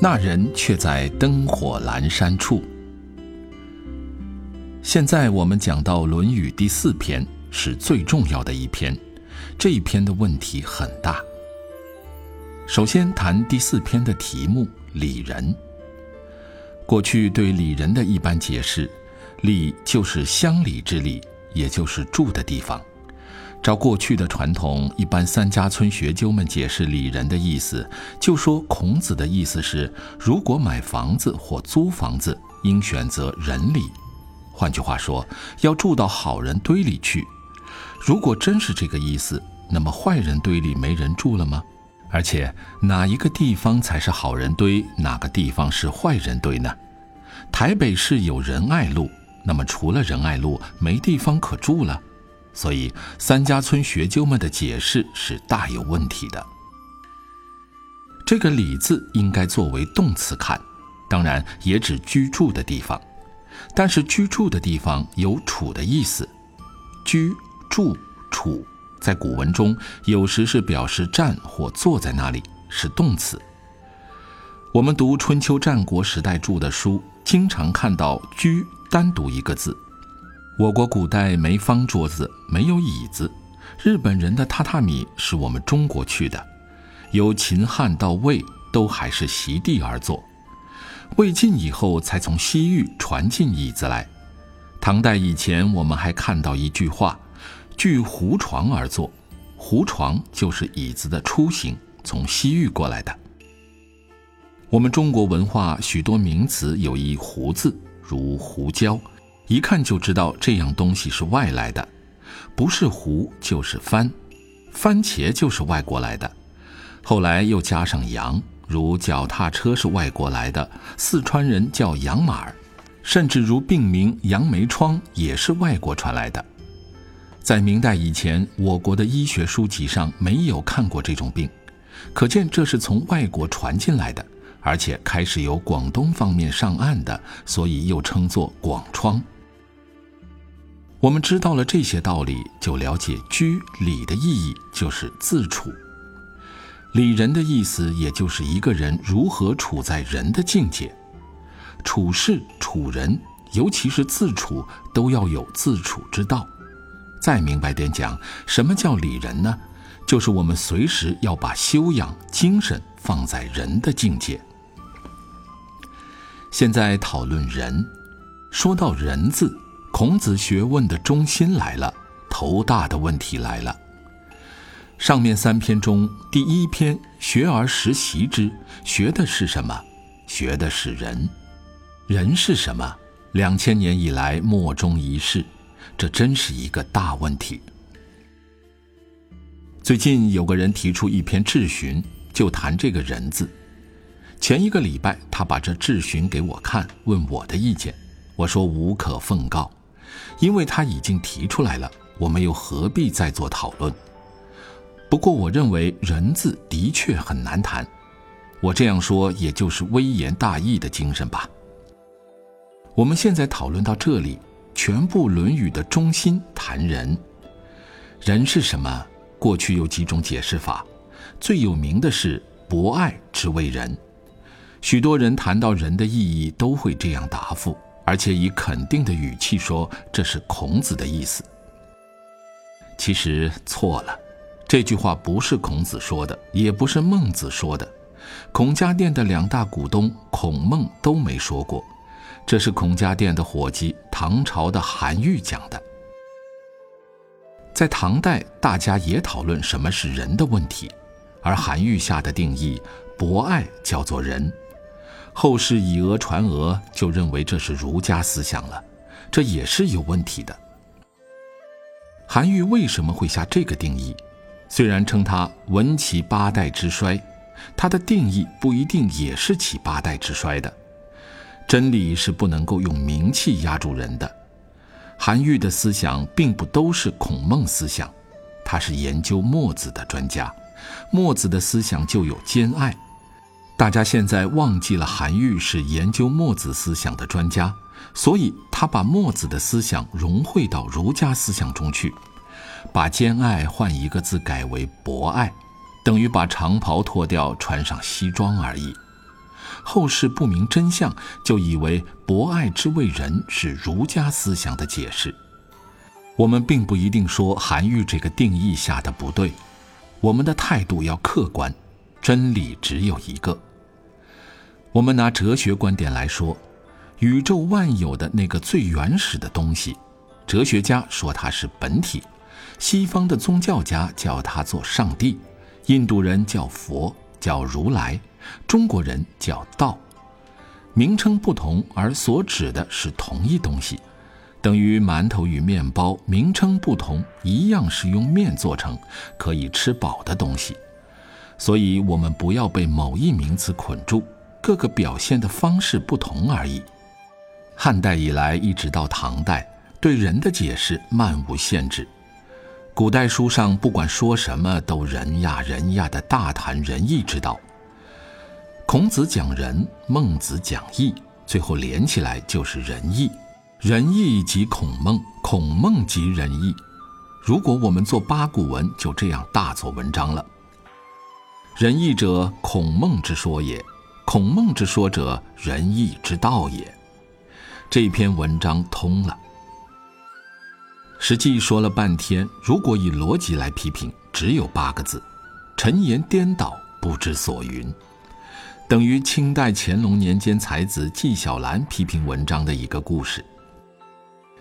那人却在灯火阑珊处。现在我们讲到《论语》第四篇，是最重要的一篇。这一篇的问题很大。首先谈第四篇的题目“礼仁”。过去对礼仁的一般解释，礼就是乡里之礼，也就是住的地方。照过去的传统，一般三家村学究们解释里仁的意思，就说孔子的意思是，如果买房子或租房子，应选择仁里。换句话说，要住到好人堆里去。如果真是这个意思，那么坏人堆里没人住了吗？而且哪一个地方才是好人堆，哪个地方是坏人堆呢？台北市有仁爱路，那么除了仁爱路，没地方可住了。所以，三家村学究们的解释是大有问题的。这个“里”字应该作为动词看，当然也指居住的地方。但是居住的地方有处的意思，居住处在古文中有时是表示站或坐在那里，是动词。我们读春秋战国时代著的书，经常看到“居”单独一个字。我国古代没方桌子，没有椅子。日本人的榻榻米是我们中国去的，由秦汉到魏都还是席地而坐。魏晋以后才从西域传进椅子来。唐代以前，我们还看到一句话：“据胡床而坐。”胡床就是椅子的雏形，从西域过来的。我们中国文化许多名词有一“胡”字，如胡椒。一看就知道这样东西是外来的，不是胡就是番，番茄就是外国来的。后来又加上洋，如脚踏车是外国来的，四川人叫洋马儿，甚至如病名杨梅疮也是外国传来的。在明代以前，我国的医学书籍上没有看过这种病，可见这是从外国传进来的，而且开始由广东方面上岸的，所以又称作广疮。我们知道了这些道理，就了解居礼的意义，就是自处。礼人的意思，也就是一个人如何处在人的境界，处事处人，尤其是自处，都要有自处之道。再明白点讲，什么叫礼人呢？就是我们随时要把修养、精神放在人的境界。现在讨论人，说到人字。孔子学问的中心来了，头大的问题来了。上面三篇中，第一篇“学而时习之”，学的是什么？学的是人。人是什么？两千年以来莫衷一是，这真是一个大问题。最近有个人提出一篇质询，就谈这个人字。前一个礼拜，他把这质询给我看，问我的意见。我说无可奉告。因为他已经提出来了，我们又何必再做讨论？不过，我认为“人”字的确很难谈。我这样说，也就是微言大义的精神吧。我们现在讨论到这里，全部《论语》的中心谈人。人是什么？过去有几种解释法，最有名的是“博爱之为人”。许多人谈到人的意义，都会这样答复。而且以肯定的语气说：“这是孔子的意思。”其实错了，这句话不是孔子说的，也不是孟子说的，孔家店的两大股东孔孟都没说过。这是孔家店的伙计唐朝的韩愈讲的。在唐代，大家也讨论什么是人的问题，而韩愈下的定义“博爱”叫做人。后世以讹传讹，就认为这是儒家思想了，这也是有问题的。韩愈为什么会下这个定义？虽然称他文其八代之衰，他的定义不一定也是起八代之衰的。真理是不能够用名气压住人的。韩愈的思想并不都是孔孟思想，他是研究墨子的专家，墨子的思想就有兼爱。大家现在忘记了韩愈是研究墨子思想的专家，所以他把墨子的思想融汇到儒家思想中去，把兼爱换一个字改为博爱，等于把长袍脱掉穿上西装而已。后世不明真相，就以为博爱之为人是儒家思想的解释。我们并不一定说韩愈这个定义下的不对，我们的态度要客观，真理只有一个。我们拿哲学观点来说，宇宙万有的那个最原始的东西，哲学家说它是本体，西方的宗教家叫它做上帝，印度人叫佛，叫如来。中国人叫道，名称不同，而所指的是同一东西，等于馒头与面包，名称不同，一样是用面做成，可以吃饱的东西。所以，我们不要被某一名词捆住，各个表现的方式不同而已。汉代以来，一直到唐代，对人的解释漫无限制。古代书上不管说什么，都人呀人呀的大谈仁义之道。孔子讲仁，孟子讲义，最后连起来就是仁义。仁义即孔孟，孔孟即仁义。如果我们做八股文，就这样大做文章了。仁义者，孔孟之说也；孔孟之说者，仁义之道也。这篇文章通了。实际说了半天，如果以逻辑来批评，只有八个字：陈言颠倒，不知所云。等于清代乾隆年间才子纪晓岚批评文章的一个故事。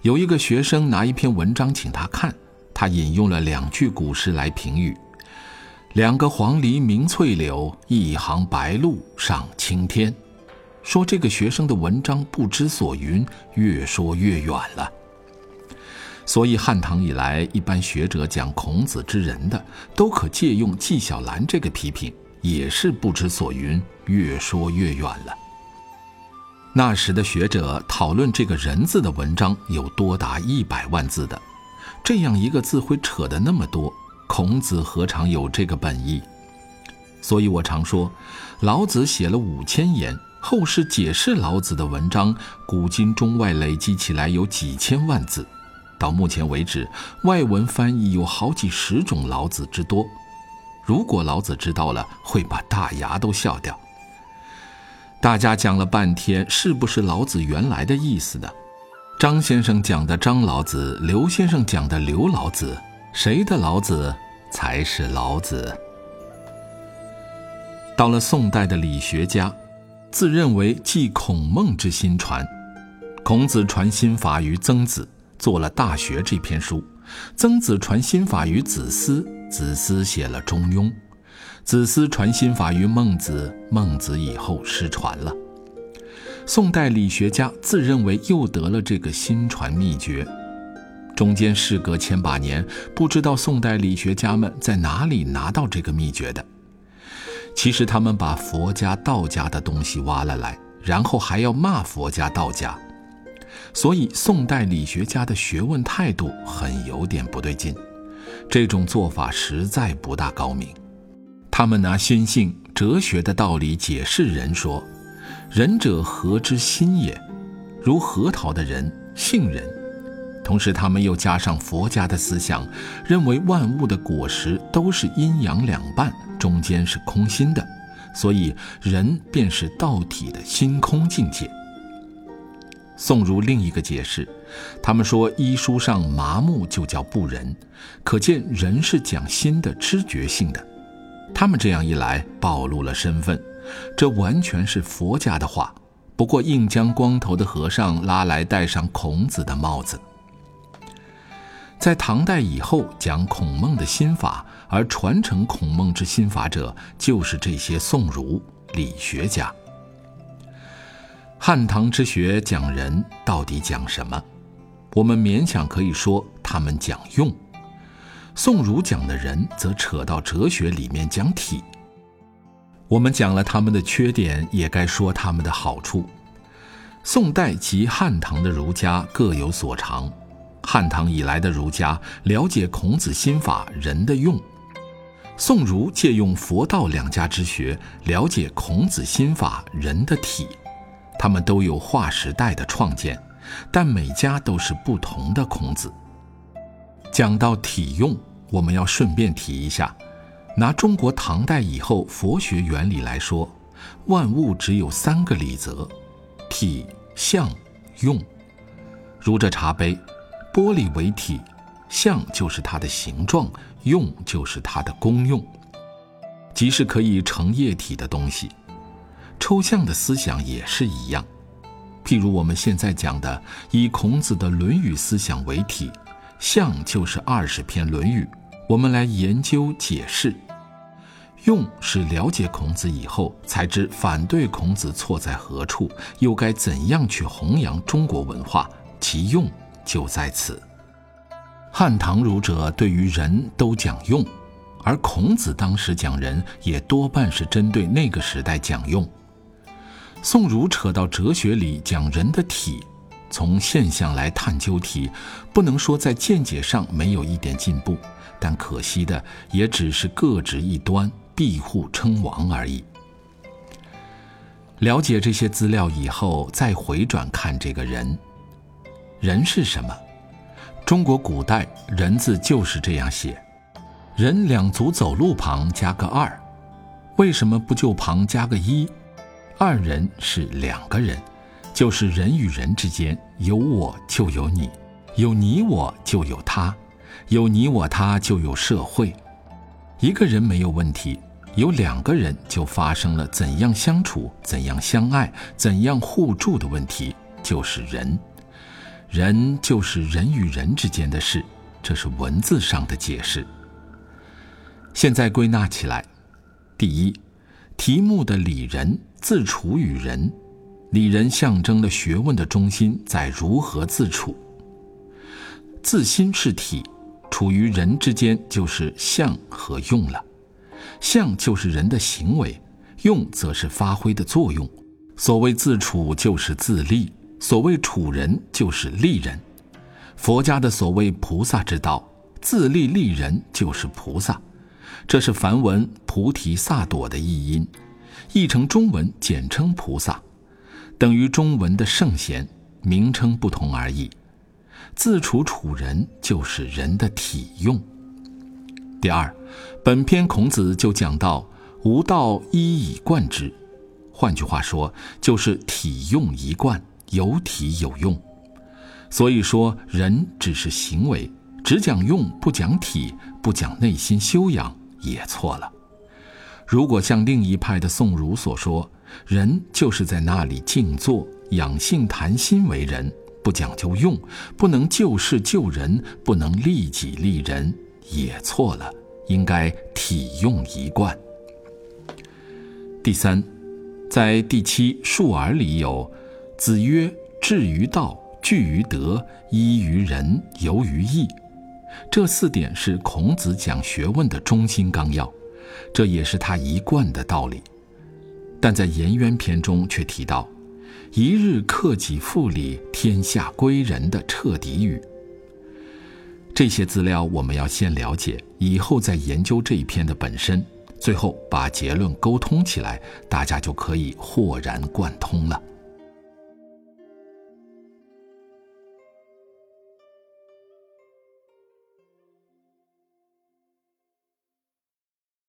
有一个学生拿一篇文章请他看，他引用了两句古诗来评语：“两个黄鹂鸣翠柳，一行白鹭上青天。”说这个学生的文章不知所云，越说越远了。所以汉唐以来，一般学者讲孔子之人的，都可借用纪晓岚这个批评。也是不知所云，越说越远了。那时的学者讨论这个人字的文章有多达一百万字的，这样一个字会扯得那么多，孔子何尝有这个本意？所以我常说，老子写了五千言，后世解释老子的文章，古今中外累积起来有几千万字，到目前为止，外文翻译有好几十种老子之多。如果老子知道了，会把大牙都笑掉。大家讲了半天，是不是老子原来的意思呢？张先生讲的张老子，刘先生讲的刘老子，谁的老子才是老子？到了宋代的理学家，自认为继孔孟之心传，孔子传心法于曾子，做了《大学》这篇书；曾子传心法于子思。子思写了《中庸》，子思传心法于孟子，孟子以后失传了。宋代理学家自认为又得了这个心传秘诀，中间事隔千把年，不知道宋代理学家们在哪里拿到这个秘诀的。其实他们把佛家、道家的东西挖了来，然后还要骂佛家、道家，所以宋代理学家的学问态度很有点不对劲。这种做法实在不大高明。他们拿心性、哲学的道理解释人，说：“仁者和之心也，如核桃的人，杏仁。”同时，他们又加上佛家的思想，认为万物的果实都是阴阳两半，中间是空心的，所以人便是道体的心空境界。宋儒另一个解释，他们说医书上麻木就叫不仁，可见人是讲心的知觉性的。他们这样一来，暴露了身份，这完全是佛家的话。不过硬将光头的和尚拉来戴上孔子的帽子。在唐代以后讲孔孟的心法，而传承孔孟之心法者，就是这些宋儒理学家。汉唐之学讲人，到底讲什么？我们勉强可以说他们讲用。宋儒讲的人，则扯到哲学里面讲体。我们讲了他们的缺点，也该说他们的好处。宋代及汉唐的儒家各有所长。汉唐以来的儒家了解孔子心法人的用，宋儒借用佛道两家之学了解孔子心法人的体。他们都有划时代的创建，但每家都是不同的孔子。讲到体用，我们要顺便提一下，拿中国唐代以后佛学原理来说，万物只有三个理则：体、相、用。如这茶杯，玻璃为体，相就是它的形状，用就是它的功用，即是可以成液体的东西。抽象的思想也是一样，譬如我们现在讲的，以孔子的《论语》思想为体，象就是二十篇《论语》，我们来研究解释。用是了解孔子以后才知反对孔子错在何处，又该怎样去弘扬中国文化，其用就在此。汉唐儒者对于人都讲用，而孔子当时讲人也多半是针对那个时代讲用。宋儒扯到哲学里讲人的体，从现象来探究体，不能说在见解上没有一点进步，但可惜的也只是各执一端，庇护称王而已。了解这些资料以后，再回转看这个人，人是什么？中国古代人字就是这样写，人两足走路旁加个二，为什么不就旁加个一？二人是两个人，就是人与人之间有我就有你，有你我就有他，有你我他就有社会。一个人没有问题，有两个人就发生了怎样相处、怎样相爱、怎样互助的问题，就是人。人就是人与人之间的事，这是文字上的解释。现在归纳起来，第一，题目的理人。自处与人，理人象征了学问的中心在如何自处。自心是体，处于人之间就是相和用了。相就是人的行为，用则是发挥的作用。所谓自处就是自立，所谓处人就是利人。佛家的所谓菩萨之道，自利利人就是菩萨，这是梵文菩提萨埵的译音。译成中文，简称菩萨，等于中文的圣贤，名称不同而已。自处处人就是人的体用。第二，本篇孔子就讲到无道一以贯之，换句话说，就是体用一贯，有体有用。所以说，人只是行为，只讲用不讲体，不讲内心修养，也错了。如果像另一派的宋儒所说，人就是在那里静坐养性谈心为人，不讲究用，不能救世救人，不能利己利人，也错了。应该体用一贯。第三，在第七述而里有“子曰：至于道，据于德，依于仁，游于义”，这四点是孔子讲学问的中心纲要。这也是他一贯的道理，但在《颜渊》篇中却提到“一日克己复礼，天下归仁”的彻底语。这些资料我们要先了解，以后再研究这一篇的本身，最后把结论沟通起来，大家就可以豁然贯通了。